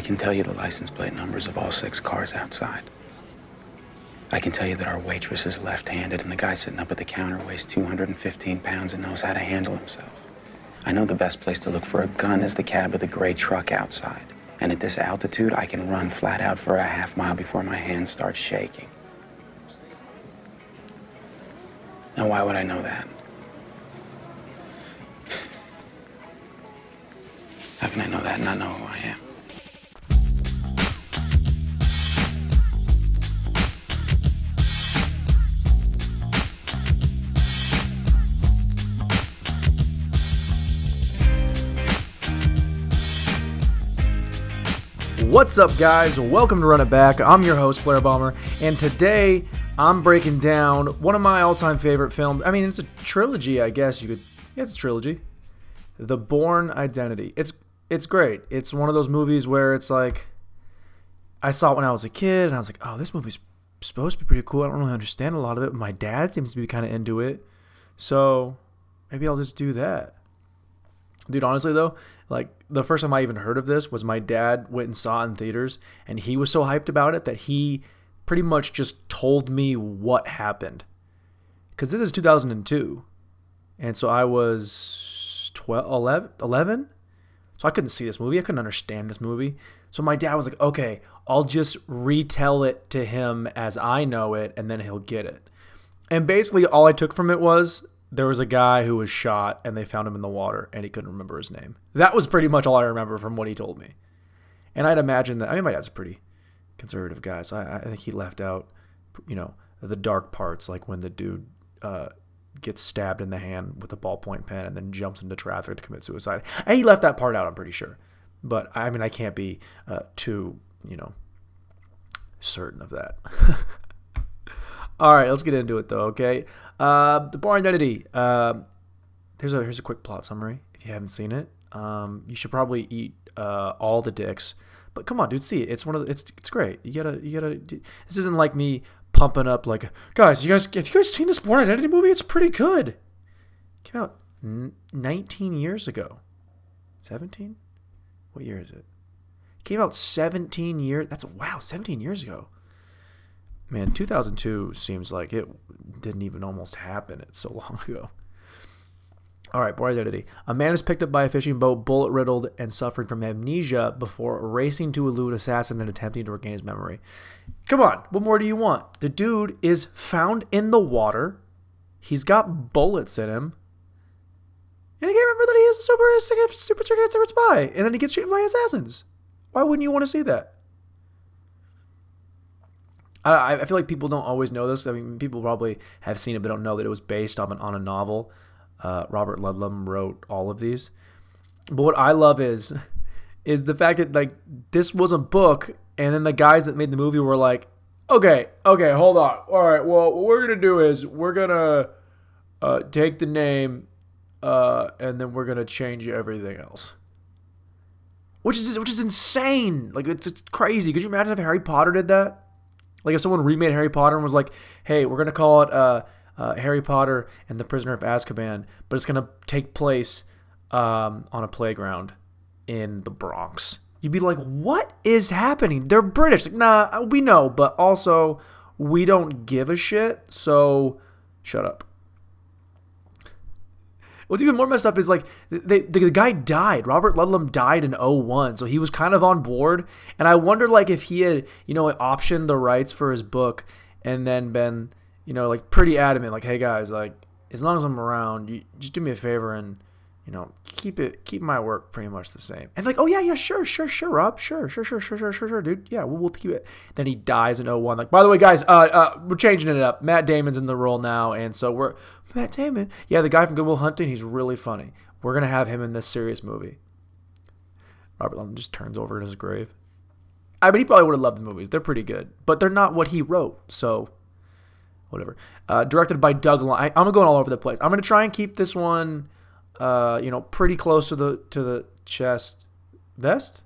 I can tell you the license plate numbers of all six cars outside. I can tell you that our waitress is left handed and the guy sitting up at the counter weighs 215 pounds and knows how to handle himself. I know the best place to look for a gun is the cab of the gray truck outside. And at this altitude, I can run flat out for a half mile before my hands start shaking. Now, why would I know that? How can I know that and not know What's up, guys? Welcome to Run It Back. I'm your host, Blair Bomber, and today I'm breaking down one of my all time favorite films. I mean, it's a trilogy, I guess you could. Yeah, it's a trilogy. The Bourne Identity. It's it's great. It's one of those movies where it's like I saw it when I was a kid, and I was like, oh, this movie's supposed to be pretty cool. I don't really understand a lot of it. But my dad seems to be kind of into it, so maybe I'll just do that. Dude, honestly though, like the first time I even heard of this was my dad went and saw it in theaters, and he was so hyped about it that he pretty much just told me what happened. Because this is 2002, and so I was 12, 11, 11, so I couldn't see this movie. I couldn't understand this movie. So my dad was like, "Okay, I'll just retell it to him as I know it, and then he'll get it." And basically, all I took from it was there was a guy who was shot and they found him in the water and he couldn't remember his name. That was pretty much all I remember from what he told me. And I'd imagine that, I mean, my dad's a pretty conservative guy, so I, I think he left out, you know, the dark parts, like when the dude uh, gets stabbed in the hand with a ballpoint pen and then jumps into traffic to commit suicide. And he left that part out, I'm pretty sure. But I mean, I can't be uh, too, you know, certain of that. All right, let's get into it though. Okay, uh, the Bourne Identity. Uh, here's a here's a quick plot summary. If you haven't seen it, um, you should probably eat uh, all the dicks. But come on, dude, see it. It's one of the, it's it's great. You gotta you gotta. This isn't like me pumping up like guys. You guys, have you guys seen this Bourne Identity movie? It's pretty good. Came out n- 19 years ago. 17? What year is it? Came out 17 years. That's wow, 17 years ago. Man, 2002 seems like it didn't even almost happen. It's so long ago. All right, Bourne Identity. A man is picked up by a fishing boat, bullet riddled and suffering from amnesia before racing to elude assassins and attempting to regain his memory. Come on, what more do you want? The dude is found in the water. He's got bullets in him. And he can't remember that he is a super, super, super, super spy. And then he gets shot by assassins. Why wouldn't you want to see that? I, I feel like people don't always know this. I mean, people probably have seen it, but don't know that it was based on, on a novel. Uh, Robert Ludlum wrote all of these. But what I love is is the fact that like this was a book, and then the guys that made the movie were like, okay, okay, hold on, all right. Well, what we're gonna do is we're gonna uh, take the name, uh, and then we're gonna change everything else which is which is insane. Like it's, it's, crazy. Could you imagine if Harry Potter did that? Like if someone remade Harry Potter and was like, "Hey, we're gonna call it uh, uh, Harry Potter and the Prisoner of Azkaban, but it's gonna take place um, on a playground in the Bronx," you'd be like, "What is happening? They're British." Like, nah, we know, but also we don't give a shit. So shut up. What's even more messed up is like they, the, the guy died. Robert Ludlum died in 01, so he was kind of on board. And I wonder like if he had, you know, optioned the rights for his book and then been, you know, like pretty adamant, like, hey guys, like as long as I'm around, you just do me a favor and you know, keep it, keep my work pretty much the same. And like, oh yeah, yeah, sure, sure, sure, Rob, sure, sure, sure, sure, sure, sure, sure, dude, yeah, we'll, we'll keep it. Then he dies in 01. Like, by the way, guys, uh, uh, we're changing it up. Matt Damon's in the role now, and so we're Matt Damon. Yeah, the guy from Good Will Hunting, he's really funny. We're gonna have him in this serious movie. Robert Ludlum just turns over in his grave. I mean, he probably would have loved the movies. They're pretty good, but they're not what he wrote. So, whatever. Uh, directed by Doug. I'm going all over the place. I'm gonna try and keep this one uh, you know, pretty close to the to the chest vest.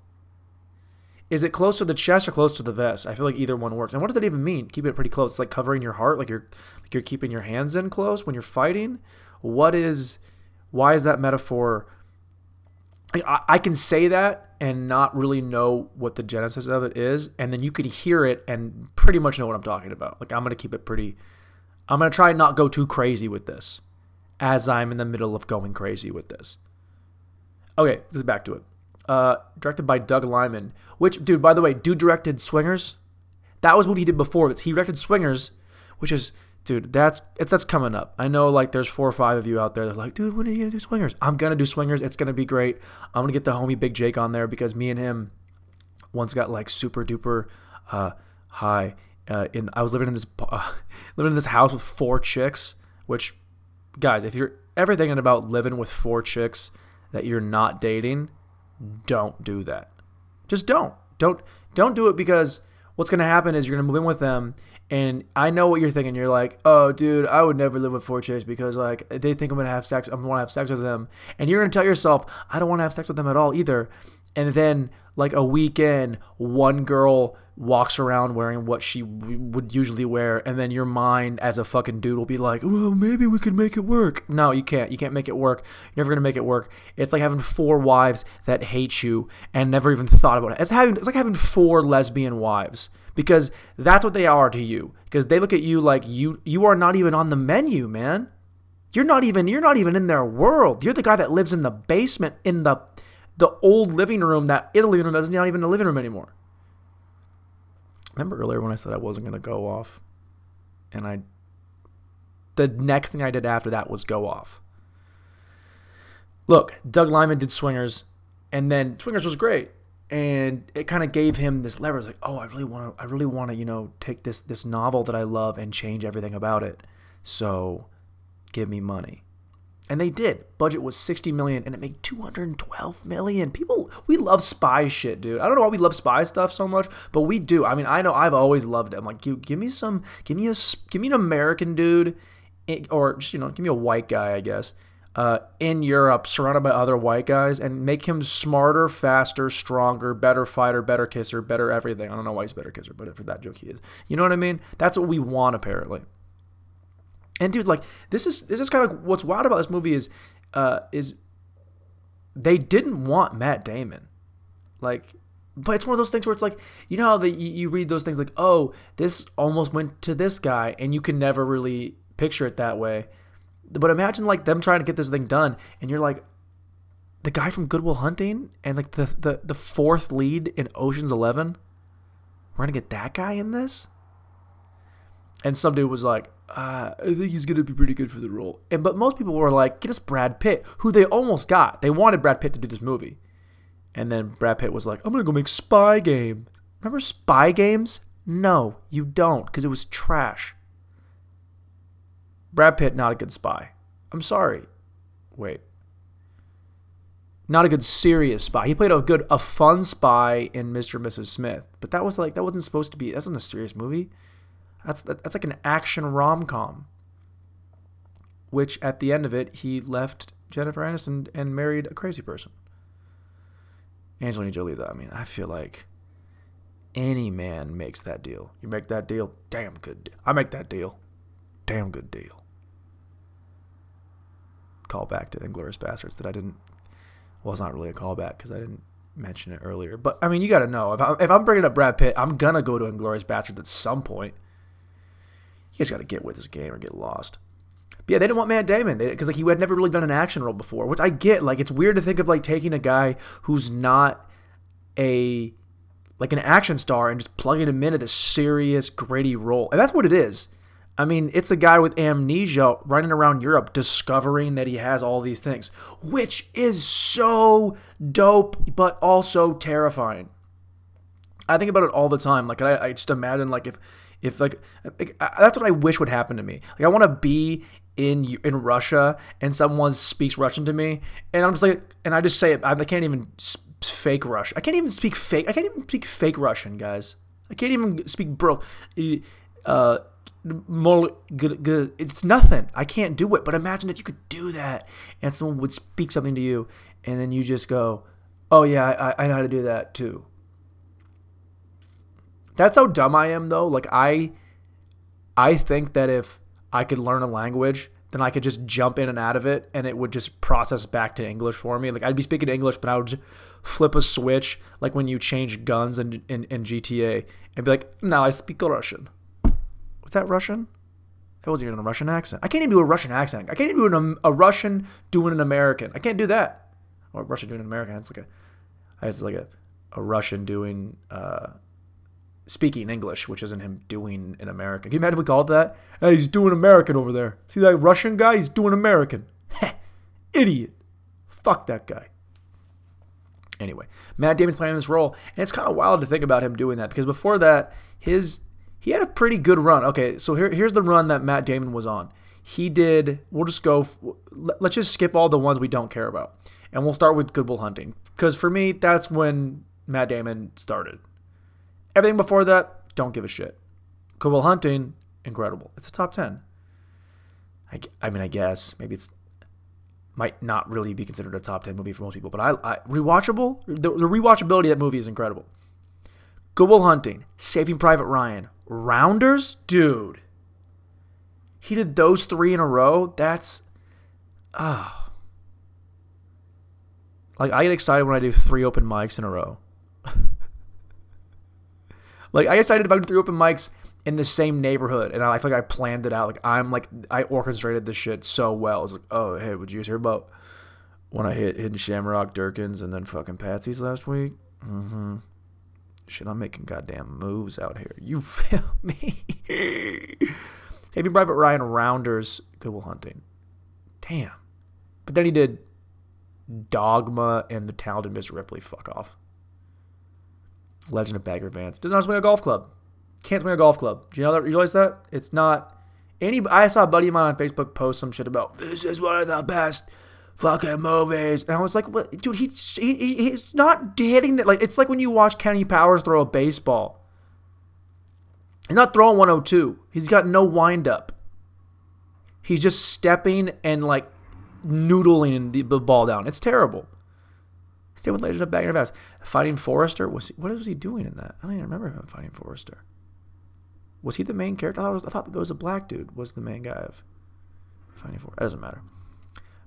Is it close to the chest or close to the vest? I feel like either one works. And what does that even mean? Keep it pretty close. It's like covering your heart, like you're like you're keeping your hands in close when you're fighting. What is why is that metaphor I, I can say that and not really know what the genesis of it is, and then you can hear it and pretty much know what I'm talking about. Like I'm gonna keep it pretty. I'm gonna try and not go too crazy with this, as I'm in the middle of going crazy with this. Okay, back to it. Uh, directed by Doug Liman, which dude, by the way, dude directed Swingers. That was a movie he did before this. He directed Swingers, which is dude, that's it's that's coming up. I know like there's four or five of you out there that are like, dude, when are you gonna do swingers? I'm gonna do swingers. It's gonna be great. I'm gonna get the homie Big Jake on there because me and him once got like super duper uh, high. Uh, in I was living in this uh, living in this house with four chicks. Which, guys, if you're ever thinking about living with four chicks that you're not dating, don't do that. Just don't. Don't don't do it because what's gonna happen is you're gonna move in with them and I know what you're thinking. You're like, oh, dude, I would never live with four chicks because like they think I'm gonna have sex. I'm gonna want to have sex with them, and you're gonna tell yourself, I don't want to have sex with them at all either. And then like a weekend, one girl walks around wearing what she w- would usually wear, and then your mind as a fucking dude will be like, well, maybe we could make it work. No, you can't. You can't make it work. You're never gonna make it work. It's like having four wives that hate you and never even thought about it. It's having it's like having four lesbian wives because that's what they are to you because they look at you like you you are not even on the menu man you're not even you're not even in their world you're the guy that lives in the basement in the the old living room that italy room that's not even a living room anymore remember earlier when i said i wasn't going to go off? And i the next thing i did after that was go off. Look doug liman did swingers and then swingers was great and it kind of gave him this leverage like oh i really want to i really want to you know take this this novel that i love and change everything about it. So give me money and they did budget was 60 million and it made 212 million people we love spy shit dude i don't know why we love spy stuff so much but we do i mean i know i've always loved it i'm like give, me some give me a give me an american dude eh, or just you know give me a white guy i guess uh, in Europe, surrounded by other white guys, and make him smarter, faster, stronger, better fighter, better kisser, better everything. I don't know why he's better kisser, but for that joke he is. You know what I mean? That's what we want apparently. And dude, like this is this is kind of what's wild about this movie is uh, is they didn't want Matt Damon, like. But it's one of those things where it's like, you know how the, you read those things like, oh, this almost went to this guy, and you can never really picture it that way but imagine like them trying to get this thing done, and you're like, the guy from Good Will Hunting and like the the, the fourth lead in Ocean's Eleven. We're gonna get that guy in this. And some dude was like, uh, I think he's gonna be pretty good for the role. And but most people were like, get us Brad Pitt, who they almost got. They wanted Brad Pitt to do this movie. And then Brad Pitt was like, I'm gonna go make Spy Game. Remember Spy Games? No, you don't, because it was trash. Brad Pitt, not a good spy. I'm sorry. Wait. Not a good serious spy. He played a good, a fun spy in Mr. and Mrs. Smith, but that was like that wasn't supposed to be. That's not a serious movie. That's that's like an action rom com. Which at the end of it, he left Jennifer Aniston and married a crazy person. Angelina Jolie, though, I mean, I feel like any man makes that deal. You make that deal, damn good. Deal. I make that deal, damn good deal callback to Inglourious Basterds that I didn't. Well, it's not really a callback because I didn't mention it earlier. But I mean, you got to know if, I, if I'm bringing up Brad Pitt, I'm gonna go to Inglourious Basterds at some point. You guys got to get with this game or get lost. But yeah, they didn't want Matt Damon because like he had never really done an action role before, which I get. Like it's weird to think of like taking a guy who's not a like an action star and just plugging him into this serious, gritty role, and that's what it is. I mean, it's a guy with amnesia running around Europe discovering that he has all these things, which is so dope, but also terrifying. I think about it all the time. Like, I, I just imagine, like, if, if like, like, that's what I wish would happen to me. Like, I want to be in in Russia and someone speaks Russian to me, and I'm just like, and I just say it. I can't even fake Russian. I can't even speak fake. I can't even speak fake Russian, guys. I can't even speak bro. Uh, it's nothing. I can't do it. But imagine if you could do that and someone would speak something to you and then you just go, oh, yeah, I, I know how to do that too. That's how dumb I am, though. Like, I, I think that if I could learn a language, then I could just jump in and out of it and it would just process back to English for me. Like I'd be speaking English, but I would flip a switch like when you change guns in, in, in GTA and be like, now I speak Russian. Was that Russian? That wasn't even a Russian accent. I can't even do a Russian accent. I can't even do a, a Russian doing an American. I can't do that. Or Russian doing an American. It's like a, it's like a, a Russian doing uh, speaking English, which isn't him doing an American. Can you imagine if we called that? Hey, he's doing American over there. See that Russian guy? He's doing American. Idiot. Fuck that guy. Anyway, Matt Damon's playing this role, and it's kind of wild to think about him doing that because before that, his he had a pretty good run. Okay, so here, here's the run that Matt Damon was on. He did. We'll just go. Let's just skip all the ones we don't care about, and we'll start with Good Will Hunting because for me, that's when Matt Damon started. Everything before that, don't give a shit. Good Will Hunting, incredible. It's a top 10. I, I mean, I guess maybe it's might not really be considered a top 10 movie for most people, but I, I rewatchable, the, the rewatchability of that movie is incredible. Good Will Hunting, Saving Private Ryan, Rounders, dude. He did those three in a row. That's. Oh. Like I get excited when I do three open mics in a row. Like I guess I decided if I do three open mics in the same neighborhood, and I feel like I planned it out. Like I'm like I orchestrated this shit so well. It's like, oh hey, would you hear about when I hit Hidden Shamrock, Durkins, and then fucking Patsy's last week? Mm-hmm. Shit, I'm making goddamn moves out here. You feel me? Maybe Private Ryan Rounders, Good Will Hunting. Damn. But then he did Dogma and The Talented Miss Ripley. Fuck off. Legend of Bagger Vance. Doesn't know how swing a golf club. Can't swing a golf club. Do you know that? You realize that? It's not any. I saw a buddy of mine on Facebook post some shit about this is one of the best fucking movies, and I was like, what, dude? He, he he's not hitting it. Like it's like when you watch Kenny Powers throw a baseball. He's not throwing 102. He's got no wind up. He's just stepping and like noodling the, the ball down. It's terrible. Stay with Legend of Bagger Vance. Fighting Forrester was he, what was he doing in that? I don't even remember him fighting Forrester. Was he the main character? I thought, was, I thought there was a black dude was the main guy of Fighting Forrester. That doesn't matter.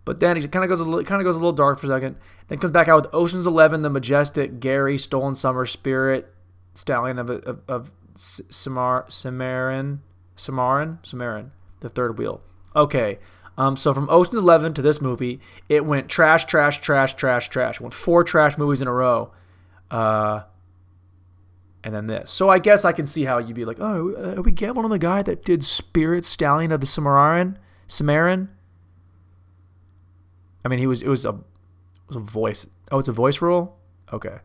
But then he kind of goes a little, kind of goes a little dark for a second. Then comes back out with Ocean's Eleven, The Majestic, Gary, Stolen Summer, Spirit, Stallion of of, of Samar, Samarin, Samarin, Samarin, the third wheel. Okay, um, so from Ocean's Eleven to this movie, it went trash, trash, trash, trash, trash. It went four trash movies in a row, uh, and then this. So I guess I can see how you'd be like, oh, uh, are we gambling on the guy that did Spirit Stallion of the Samarin? Samarin? I mean, he was. It was a. It was a voice. Oh, it's a voice role. Okay.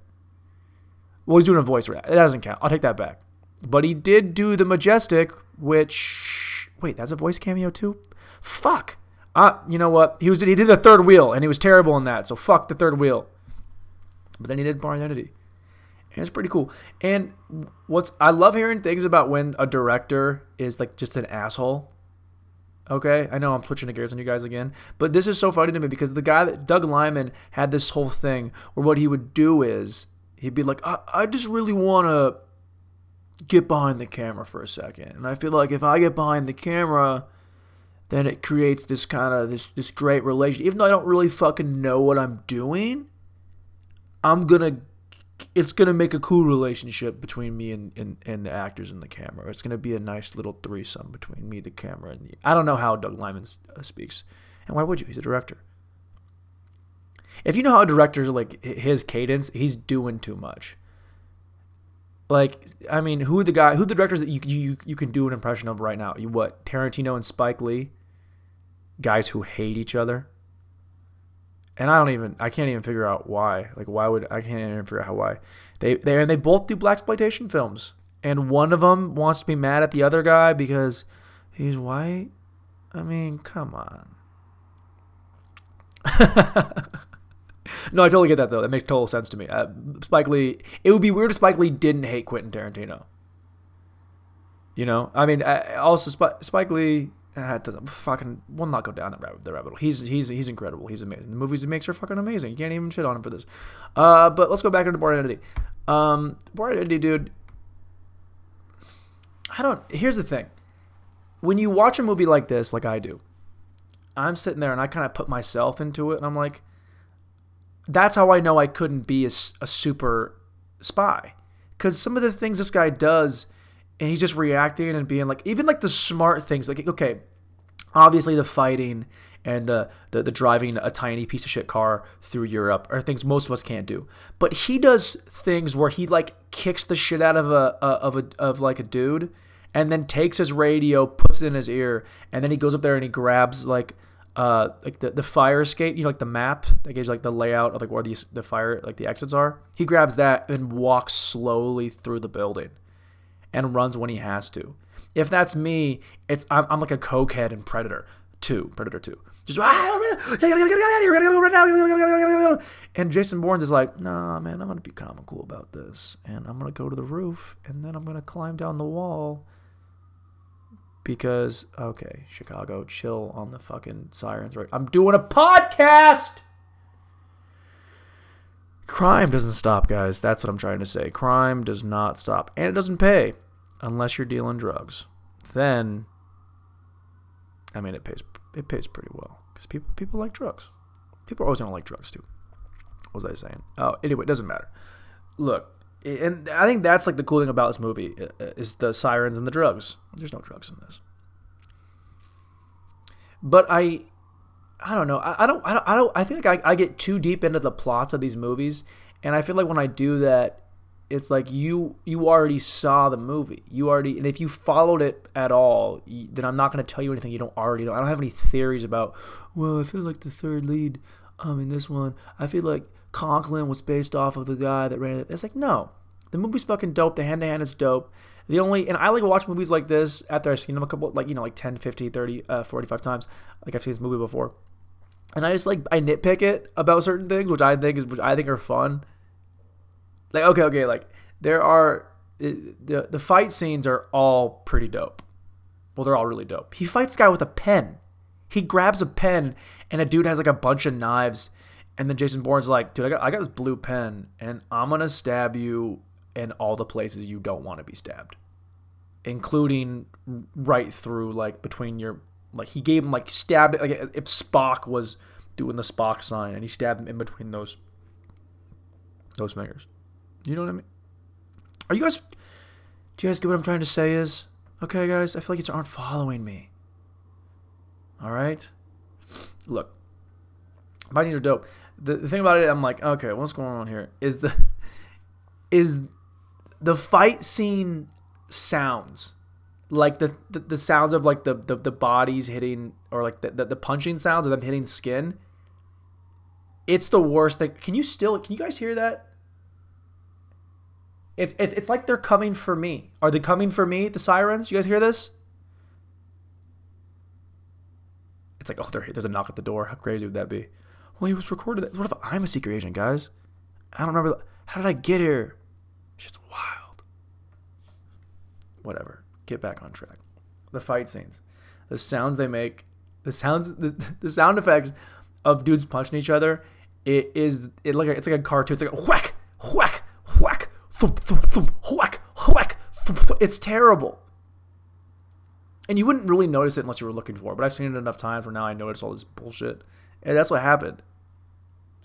Well, he's doing a voice. It doesn't count. I'll take that back. But he did do the Majestic, which wait, that's a voice cameo too. Fuck ah, you know what? He was he did the third wheel and he was terrible in that. So fuck the third wheel. But then he did Bourne Identity. And it's pretty cool. And what's I love hearing things about when a director is like just an asshole. Okay, I know I'm switching the gears on you guys again, but this is so funny to me because the guy that Doug Liman had this whole thing where what he would do is he'd be like, I, I just really want to get behind the camera for a second, and I feel like if I get behind the camera, then it creates this kind of this this great relation. Even though I don't really fucking know what I'm doing, I'm gonna it's gonna make a cool relationship between me and, and, and the actors and the camera. It's gonna be a nice little threesome between me, the camera, and the, I don't know how Doug Liman uh, speaks, and why would you? He's a director. If you know how a director like his cadence, he's doing too much. Like, I mean, who the guy, who the directors that you you you can do an impression of right now? You what? Tarantino and Spike Lee guys who hate each other. And I don't even I can't even figure out why. Like why would I can't even figure out how why. They they and they both do black exploitation films. And one of them wants to be mad at the other guy because he's white. I mean, come on. no, I totally get that though. That makes total sense to me. Uh, Spike Lee. It would be weird if Spike Lee didn't hate Quentin Tarantino. You know, I mean, uh, also Spike Lee uh, doesn't fucking. We'll not go down the rabbit, the rabbit hole. He's he's he's incredible. He's amazing. The movies he makes are fucking amazing. You can't even shit on him for this. Uh, but let's go back into Bourne Identity. Um, Bourne Identity, dude. I don't. Here's the thing. When you watch a movie like this, like I do, I'm sitting there and I kind of put myself into it, and I'm like, that's how I know I couldn't be a, a super spy. Because some of the things this guy does, and he's just reacting and being like, even like the smart things, like, okay, obviously the fighting and the, the, the driving a tiny piece of shit car through Europe are things most of us can't do. But he does things where he like kicks the shit out of a, a of a of like a dude and then takes his radio, puts it in his ear, and then he goes up there and he grabs like uh like the, the fire escape, you know, like the map that gives like the layout of like where these the fire like the exits are. He grabs that and walks slowly through the building and runs when he has to. If that's me, it's I'm, I'm like a cokehead in Predator 2, Predator 2. Just ah, and Jason Bourne is like, nah, man, I'm gonna be cool about this, and I'm gonna go to the roof, and then I'm gonna climb down the wall, because okay, Chicago, chill on the fucking sirens, right? I'm doing a podcast. Crime doesn't stop, guys. That's what I'm trying to say. Crime does not stop, and it doesn't pay unless you're dealing drugs. Then, I mean, it pays. It pays pretty well because people people like drugs. People are always gonna like drugs too. What was I saying? Oh, anyway, it doesn't matter. Look, and I think that's like the cool thing about this movie uh, is the sirens and the drugs. There's no drugs in this. But I, I don't know. I, I don't. I don't. I don't. I think like I, I get too deep into the plots of these movies, and I feel like when I do that, it's like you you already saw the movie. You already, and if you followed it at all, you, then I'm not going to tell you anything you don't already know. I don't have any theories about. Well, I feel like the third lead, um, in this one, I feel like Conklin was based off of the guy that ran it. It's like no, the movie's fucking dope. The hand to hand is dope. The only and I like watch movies like this after I've seen them a couple like you know like 10, 50, 30, uh, 45 times. Like I've seen this movie before. And I just like I nitpick it about certain things which I think is which I think are fun. Like okay, okay, like there are the the fight scenes are all pretty dope. Well, they're all really dope. He fights guy with a pen. He grabs a pen and a dude has like a bunch of knives and then Jason Bourne's like, dude, I got, I got this blue pen, and I'm gonna stab you in all the places you don't want to be stabbed, including right through like between your like he gave him like stabbed like if Spock was doing the Spock sign, and he stabbed him in between those those fingers. You know what I mean? Are you guys? Do you guys get what I'm trying to say? Is okay, guys. I feel like you aren't following me. All right. Look, Vikings are dope. The, the thing about it, I'm like, okay, what's going on here? Is the is the fight scene sounds like the, the, the sounds of like the, the, the bodies hitting or like the, the, the punching sounds of them hitting skin it's the worst thing can you still can you guys hear that it's, it's it's like they're coming for me are they coming for me the sirens you guys hear this it's like oh there, there's a knock at the door how crazy would that be well, he was recorded. What if I'm a secret agent, guys? I don't remember. How did I get here? Shit's wild. Whatever. Get back on track. The fight scenes, the sounds they make, the sounds, the, the sound effects of dudes punching each other. It is it like a, it's like a cartoon. It's like a whack, thump, thump, thump, whack, whack. Thump, thump. It's terrible. And you wouldn't really notice it unless you were looking for it. But I've seen it enough times where now I notice all this bullshit. And that's what happened.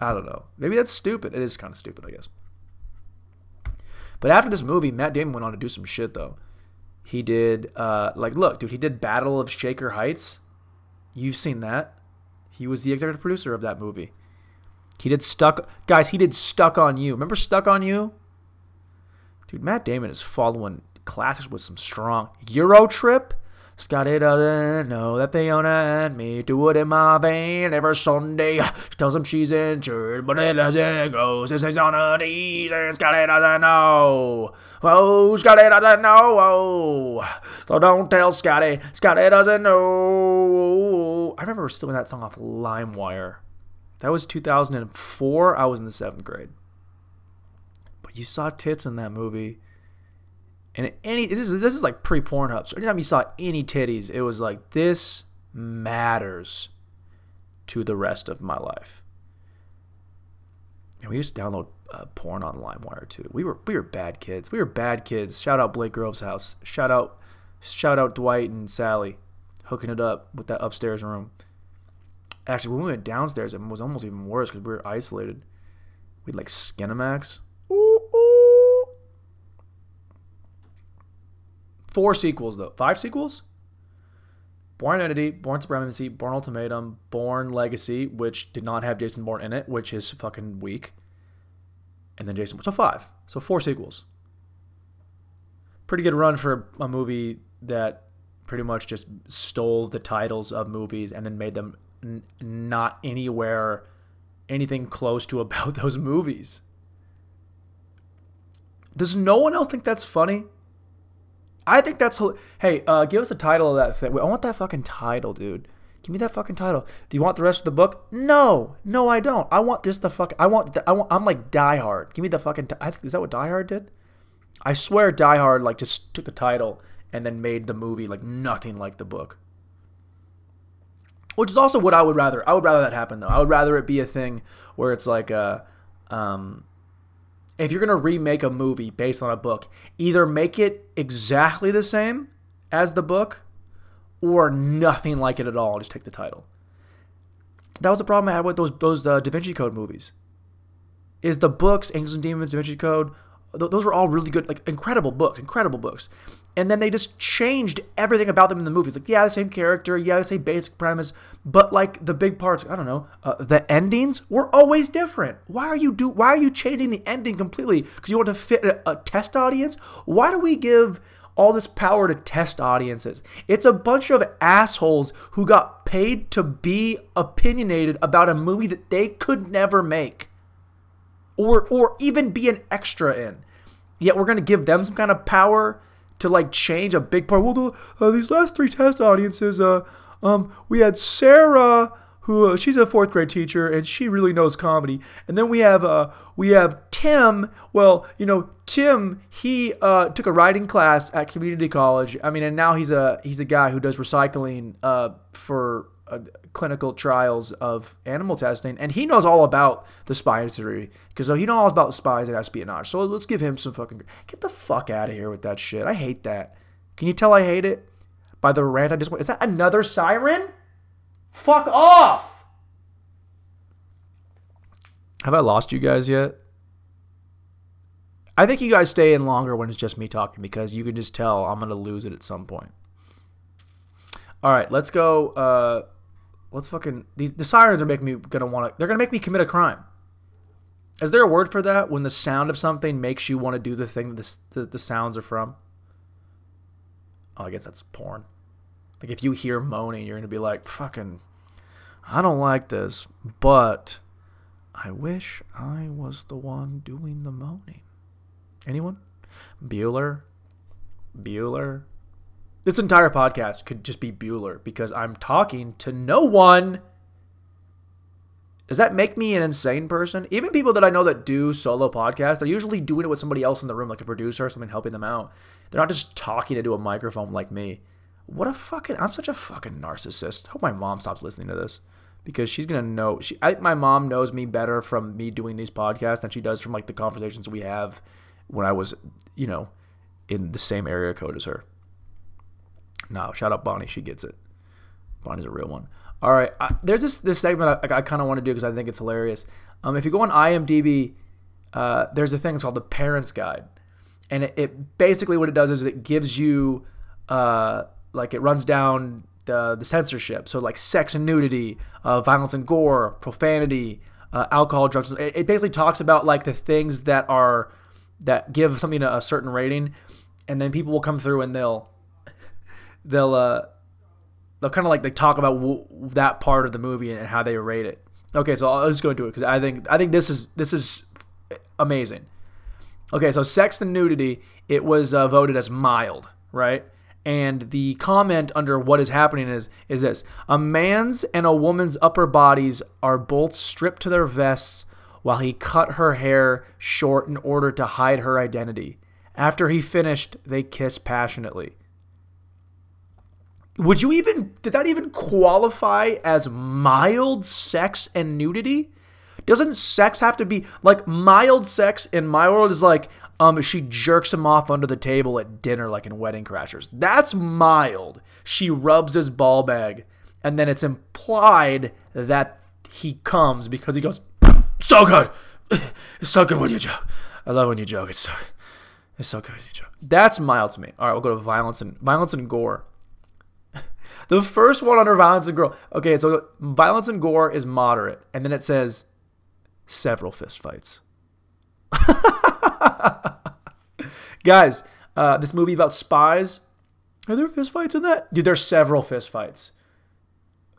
I don't know. Maybe that's stupid. It is kind of stupid, I guess. But after this movie, Matt Damon went on to do some shit though. He did uh like look, dude, he did Battle of Shaker Heights. You've seen that. He was the executive producer of that movie. He did Stuck Guys, he did Stuck on You. Remember Stuck on You? Dude, Matt Damon is following classics with some strong Euro Trip. Scotty doesn't know that Fiona and me do it in my vein every Sunday. She tells him she's injured, but it doesn't go since he's on her knees and Scotty doesn't know. Oh, Scotty doesn't know. Oh, so don't tell Scotty. Scotty doesn't know. I remember stealing that song off LimeWire. That was 2004. I was in the seventh grade. You saw tits in that movie and any this is this is like pre Pornhub. So anytime you saw any titties, it was like this matters to the rest of my life. And we used to download uh, porn on LimeWire too. We were we were bad kids. We were bad kids. Shout out Blake Grove's house. Shout out shout out Dwight and Sally hooking it up with that upstairs room. Actually, when we went downstairs, it was almost even worse because we were isolated. We'd like Skinamax. Four sequels though. Five sequels? Bourne Identity, Bourne Supremacy, Bourne Ultimatum, Bourne Legacy, which did not have Jason Bourne in it, which is fucking weak. And then Jason. So five. So four sequels. Pretty good run for a movie that pretty much just stole the titles of movies and then made them n- not anywhere anything close to about those movies. Does no one else think that's funny? I think that's hey, uh, give us the title of that thing. Wait, I want that fucking title, dude. Give me that fucking title. Do you want the rest of the book? No, no, I don't. I want this. The fuck. I want. The, I want. I'm like Die Hard. Give me the fucking. T- I think, is that what Die Hard did? I swear, Die Hard like just took the title and then made the movie like nothing like the book. Which is also what I would rather. I would rather that happen though. I would rather it be a thing where it's like a, um, if you're gonna remake a movie based on a book, either make it exactly the same as the book, or nothing like it at all. Just take the title. That was the problem I had with those those uh, Da Vinci Code movies. Is the books Angels and Demons, Da Vinci Code, those were all really good, like incredible books, incredible books. And then they just changed everything about them in the movies. Like, yeah, the same character, yeah, the same basic premise, but like the big parts, I don't know, uh, the endings were always different. Why are you do? Why are you changing the ending completely? Because you want to fit a, a test audience? Why do we give all this power to test audiences? It's a bunch of assholes who got paid to be opinionated about a movie that they could never make or or even be an extra in. Yet we're gonna give them some kind of power to like change a big part. Well, the, uh, these last three test audiences, uh, um, we had Sarah, who uh, she's a fourth grade teacher and she really knows comedy, and then we have uh, we have Tim. Well, you know, Tim he uh, took a writing class at community college. I mean, and now he's a he's a guy who does recycling uh, for uh, clinical trials of animal testing, and he knows all about the spy industry because he knows all about spies and espionage. So let's give him some fucking get the fuck out of here with that shit. I hate that. Can you tell I hate it by the rant I just went? Is that another siren? Fuck off! Have I lost you guys yet? I think you guys stay in longer when it's just me talking because you can just tell I'm gonna lose it at some point. All right, let's go. Uh, let's fucking these the sirens are making me gonna want to. They're gonna make me commit a crime. Is there a word for that when the sound of something makes you want to do the thing that the, the, the sounds are from? Oh, I guess that's porn. Like if you hear moaning, you're gonna be like, "Fucking, I don't like this," but I wish I was the one doing the moaning. Anyone? Bueller? Bueller? This entire podcast could just be Bueller because I'm talking to no one. Does that make me an insane person? Even people that I know that do solo podcasts, they're usually doing it with somebody else in the room, like a producer or someone helping them out. They're not just talking into a microphone like me. What a fucking! I'm such a fucking narcissist. Hope my mom stops listening to this because she's gonna know. She, I, my mom knows me better from me doing these podcasts than she does from like the conversations we have when I was, you know, in the same area code as her. No, shout out Bonnie. She gets it. Bonnie's a real one. All right, I, there's this this segment I, I kind of want to do because I think it's hilarious. Um, if you go on IMDb, uh, there's a thing it's called the Parents Guide, and it, it basically what it does is it gives you uh, like it runs down the the censorship, so like sex and nudity, uh, violence and gore, profanity, uh, alcohol, drugs. It, it basically talks about like the things that are that give something a, a certain rating, and then people will come through and they'll they'll uh they'll kind of like they talk about w- that part of the movie and how they rate it. Okay, so I'll just go into it because I think I think this is this is amazing. Okay, so sex and nudity it was uh, voted as mild, right? And the comment under what is happening is is this: a man's and a woman's upper bodies are both stripped to their vests while he cut her hair short in order to hide her identity. After he finished, they kiss passionately. Would you even did that even qualify as mild sex and nudity? Doesn't sex have to be like mild sex in my world is like um she jerks him off under the table at dinner like in Wedding Crashers. That's mild. She rubs his ball bag and then it's implied that he comes because he goes, so good. It's so good when you joke. I love when you joke. It's so, it's so good when you joke. That's mild to me. All right, we'll go to violence and violence and gore. The first one under violence and gore. Okay, so violence and gore is moderate, and then it says several fistfights. Guys, uh, this movie about spies. Are there fistfights in that? Dude, there's several fistfights.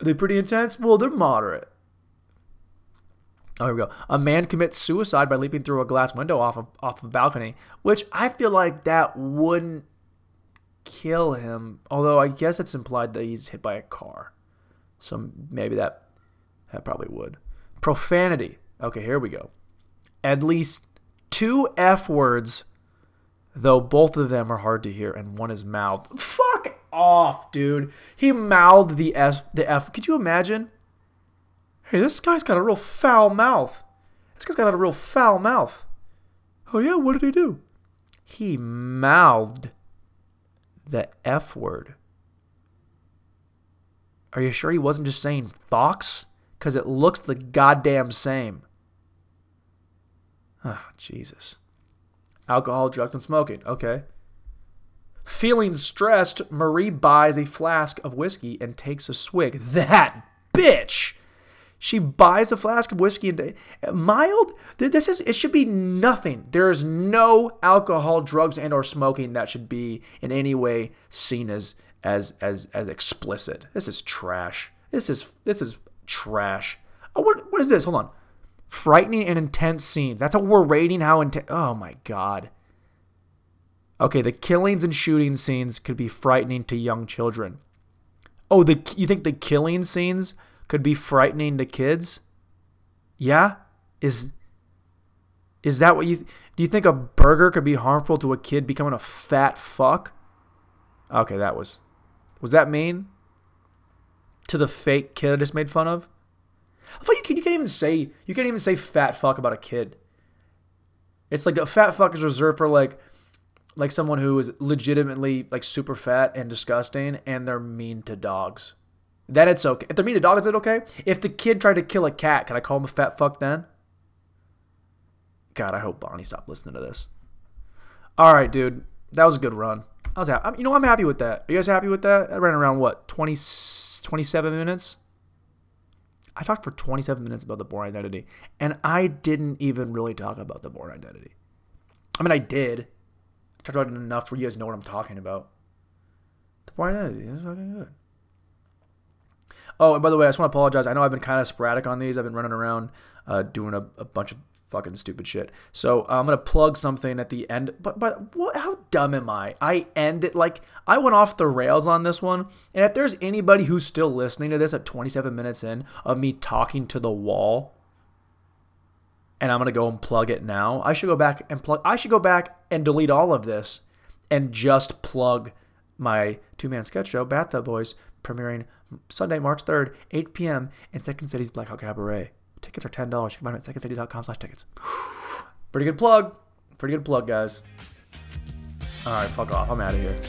Are they pretty intense? Well, they're moderate. Oh, here we go. A man commits suicide by leaping through a glass window off of off of a balcony, which I feel like that wouldn't kill him. Although I guess it's implied that he's hit by a car, so maybe that that probably would. Profanity. Okay, here we go. At least two F words, though both of them are hard to hear, and one is mouthed. Fuck off, dude. He mouthed the S the F. Could you imagine? Hey, this guy's got a real foul mouth. This guy's got a real foul mouth. Oh, yeah, what did he do? He mouthed the F word. Are you sure he wasn't just saying fox? Because it looks the goddamn same. Ah, oh, Jesus. Alcohol, drugs, and smoking. Okay. Feeling stressed, Marie buys a flask of whiskey and takes a swig. That bitch! She buys a flask of whiskey and mild. This is it should be nothing. There is no alcohol, drugs, and or smoking that should be in any way seen as as as as explicit. This is trash. This is this is trash. Oh, what what is this? Hold on. Frightening and intense scenes. That's what we're rating how intense. Oh my god. Okay, the killings and shooting scenes could be frightening to young children. Oh, the you think the killing scenes could be frightening to kids? Yeah? Is is that what you do you think a burger could be harmful to a kid becoming a fat fuck? Okay, that was was that mean? To the fake kid I just made fun of? I thought you can you can't even say you can't even say fat fuck about a kid. It's like a fat fuck is reserved for like like someone who is legitimately like super fat and disgusting and they're mean to dogs then it's okay. If they're mean to is it okay? If the kid tried to kill a cat, can I call him a fat fuck then? God, I hope Bonnie stopped listening to this. All right, dude. That was a good run. I was happy. You know, I'm happy with that. Are you guys happy with that? I ran around, what, 20, 27 minutes? I talked for 27 minutes about the Bourne Identity, and I didn't even really talk about the Bourne Identity. I mean, I did. I talked about it enough where you guys know what I'm talking about. The Bourne Identity is fucking good. Oh, and by the way, I just want to apologize. I know I've been kind of sporadic on these. I've been running around uh, doing a, a, bunch of fucking stupid shit. So uh, I'm gonna plug something at the end. But but what? How dumb am I? I end it like I went off the rails on this one. And if there's anybody who's still listening to this at 27 minutes in of me talking to the wall, and I'm gonna go and plug it now, I should go back and plug. I should go back and delete all of this and just plug my two man sketch show, Bathtub Boys, premiering Sunday, March 3rd, 8 p.m. in Second City's Black Hawk Cabaret. Tickets are $10. You can buy them at secondcity.com slash tickets. Pretty good plug. Pretty good plug, guys. All right, fuck off. I'm out of here.